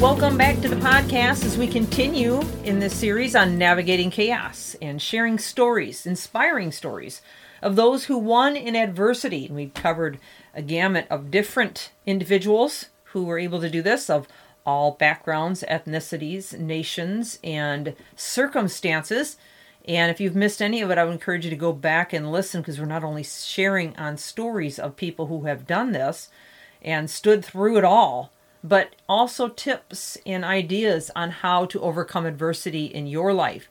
Welcome back to the podcast as we continue in this series on navigating chaos and sharing stories, inspiring stories of those who won in adversity. And we've covered a gamut of different individuals who were able to do this, of all backgrounds, ethnicities, nations, and circumstances. And if you've missed any of it, I would encourage you to go back and listen because we're not only sharing on stories of people who have done this and stood through it all but also tips and ideas on how to overcome adversity in your life.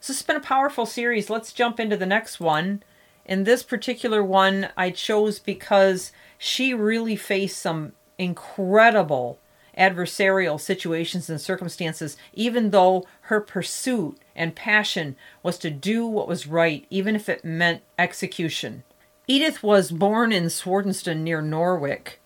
So it's been a powerful series. Let's jump into the next one. And this particular one I chose because she really faced some incredible adversarial situations and circumstances, even though her pursuit and passion was to do what was right, even if it meant execution. Edith was born in Swardeston near Norwich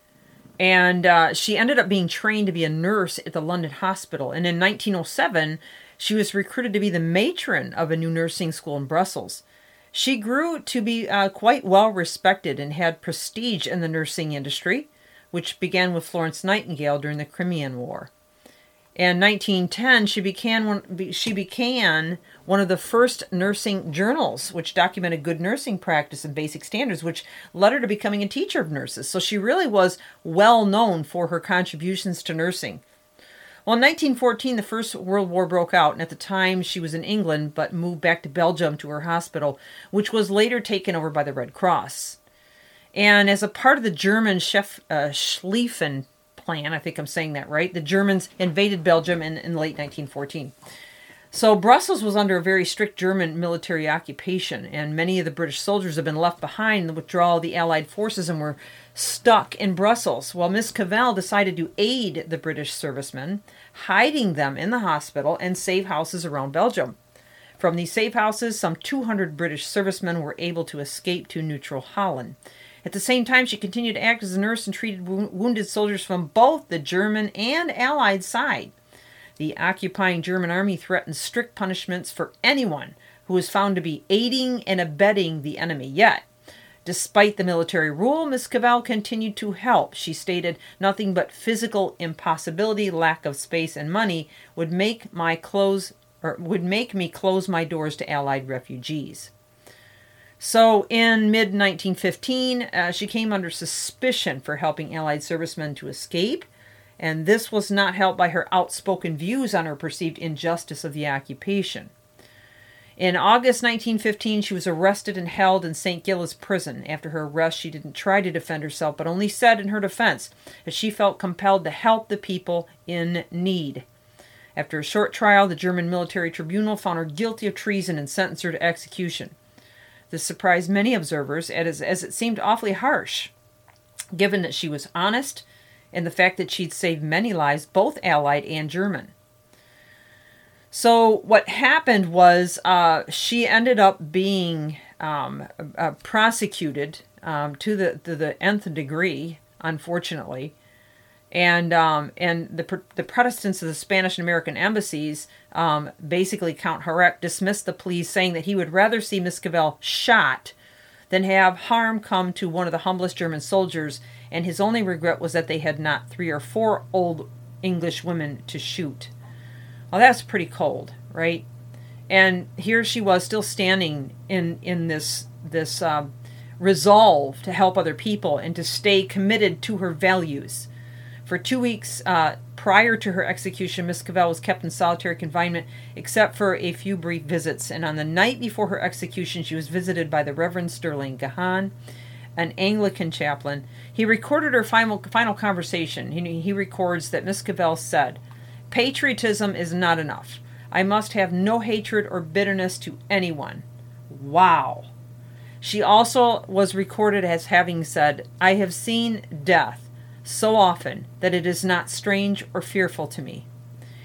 and uh, she ended up being trained to be a nurse at the London Hospital. And in 1907, she was recruited to be the matron of a new nursing school in Brussels. She grew to be uh, quite well respected and had prestige in the nursing industry, which began with Florence Nightingale during the Crimean War. And in 1910, she began one, she began one of the first nursing journals, which documented good nursing practice and basic standards, which led her to becoming a teacher of nurses. So she really was well known for her contributions to nursing. Well, in 1914, the First World War broke out, and at the time she was in England but moved back to Belgium to her hospital, which was later taken over by the Red Cross. And as a part of the German Chef uh, Schlieffen plan. I think I'm saying that right. The Germans invaded Belgium in, in late 1914. So Brussels was under a very strict German military occupation, and many of the British soldiers had been left behind in the withdrawal of the Allied forces and were stuck in Brussels. While Miss Cavell decided to aid the British servicemen, hiding them in the hospital and safe houses around Belgium. From these safe houses, some 200 British servicemen were able to escape to neutral Holland. At the same time, she continued to act as a nurse and treated wounded soldiers from both the German and Allied side. The occupying German army threatened strict punishments for anyone who was found to be aiding and abetting the enemy. Yet, despite the military rule, Miss Cavell continued to help. She stated, Nothing but physical impossibility, lack of space, and money would make my close or would make me close my doors to Allied refugees. So in mid 1915, uh, she came under suspicion for helping Allied servicemen to escape, and this was not helped by her outspoken views on her perceived injustice of the occupation. In August 1915, she was arrested and held in St. Gilles prison. After her arrest, she didn't try to defend herself, but only said in her defense that she felt compelled to help the people in need. After a short trial, the German military tribunal found her guilty of treason and sentenced her to execution. This surprised many observers as, as it seemed awfully harsh, given that she was honest and the fact that she'd saved many lives, both Allied and German. So, what happened was uh, she ended up being um, uh, prosecuted um, to the to the nth degree, unfortunately, and um, and the the Protestants of the Spanish and American embassies um, basically Count Harrach dismissed the plea, saying that he would rather see Miss Cavell shot than have harm come to one of the humblest German soldiers, and his only regret was that they had not three or four old English women to shoot. Well, that's pretty cold, right? And here she was, still standing in in this this um, resolve to help other people and to stay committed to her values. For two weeks uh, prior to her execution, Miss Cavell was kept in solitary confinement except for a few brief visits. And on the night before her execution, she was visited by the Reverend Stirling Gahan, an Anglican chaplain. He recorded her final, final conversation. He, he records that Miss Cavell said, Patriotism is not enough. I must have no hatred or bitterness to anyone. Wow. She also was recorded as having said, I have seen death so often that it is not strange or fearful to me.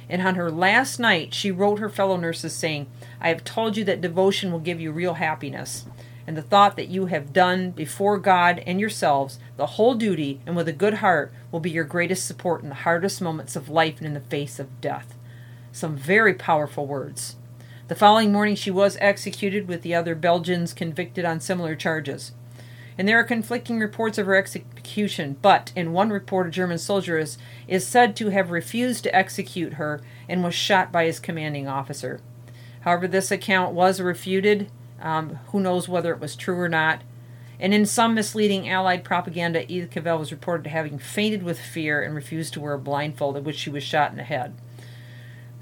And on her last night, she wrote her fellow nurses saying, I have told you that devotion will give you real happiness. And the thought that you have done before God and yourselves the whole duty and with a good heart will be your greatest support in the hardest moments of life and in the face of death. Some very powerful words. The following morning, she was executed with the other Belgians convicted on similar charges. And there are conflicting reports of her execution, but in one report, a German soldier is, is said to have refused to execute her and was shot by his commanding officer. However, this account was refuted. Um, who knows whether it was true or not? And in some misleading Allied propaganda, Edith Cavell was reported to having fainted with fear and refused to wear a blindfold, at which she was shot in the head.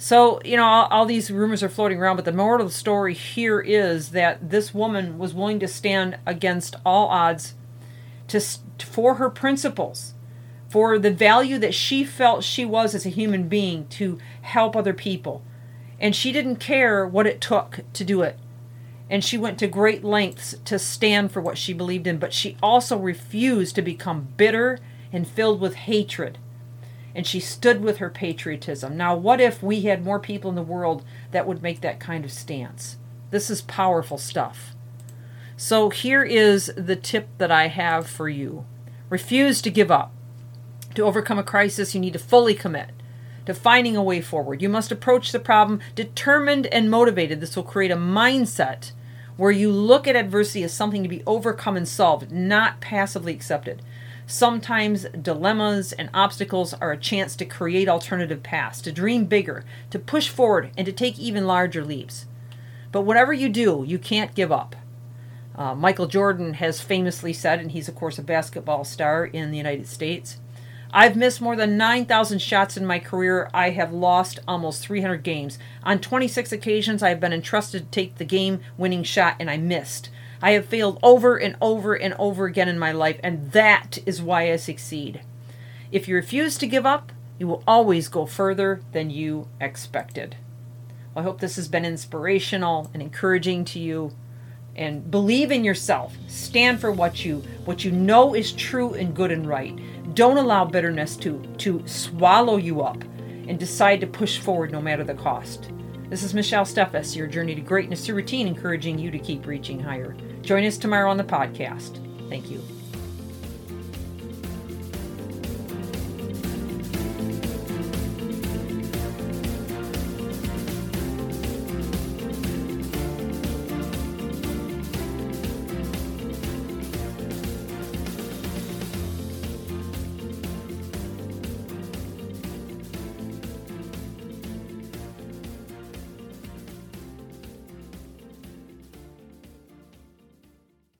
So, you know, all, all, these rumors are floating around, but the moral of the story here is that this woman was willing to stand against all odds to, for her principles, for the value that she felt she was as a human being to help other people. And she didn't care what it took to do it. And she went to great lengths to stand for what she believed in, but she also refused to become bitter and filled with hatred and she stood with her patriotism. Now, what if we had more people in the world that would make that kind of stance? This is powerful stuff. So, here is the tip that I have for you refuse to give up. To overcome a crisis, you need to fully commit to finding a way forward. You must approach the problem determined and motivated. This will create a mindset where you look at adversity as something to be overcome and solved, not passively accepted. Sometimes dilemmas and obstacles are a chance to create alternative paths, to dream bigger, to push forward, and to take even larger leaps. But whatever you do, you can't give up. Uh, Michael Jordan has famously said, and he's, of course, a basketball star in the United States I've missed more than 9,000 shots in my career. I have lost almost 300 games. On 26 occasions, I have been entrusted to take the game winning shot, and I missed. I have failed over and over and over again in my life, and that is why I succeed. If you refuse to give up, you will always go further than you expected. Well, I hope this has been inspirational and encouraging to you. And believe in yourself. Stand for what you what you know is true and good and right. Don't allow bitterness to to swallow you up and decide to push forward no matter the cost. This is Michelle Steffes, your journey to greatness through routine, encouraging you to keep reaching higher. Join us tomorrow on the podcast. Thank you.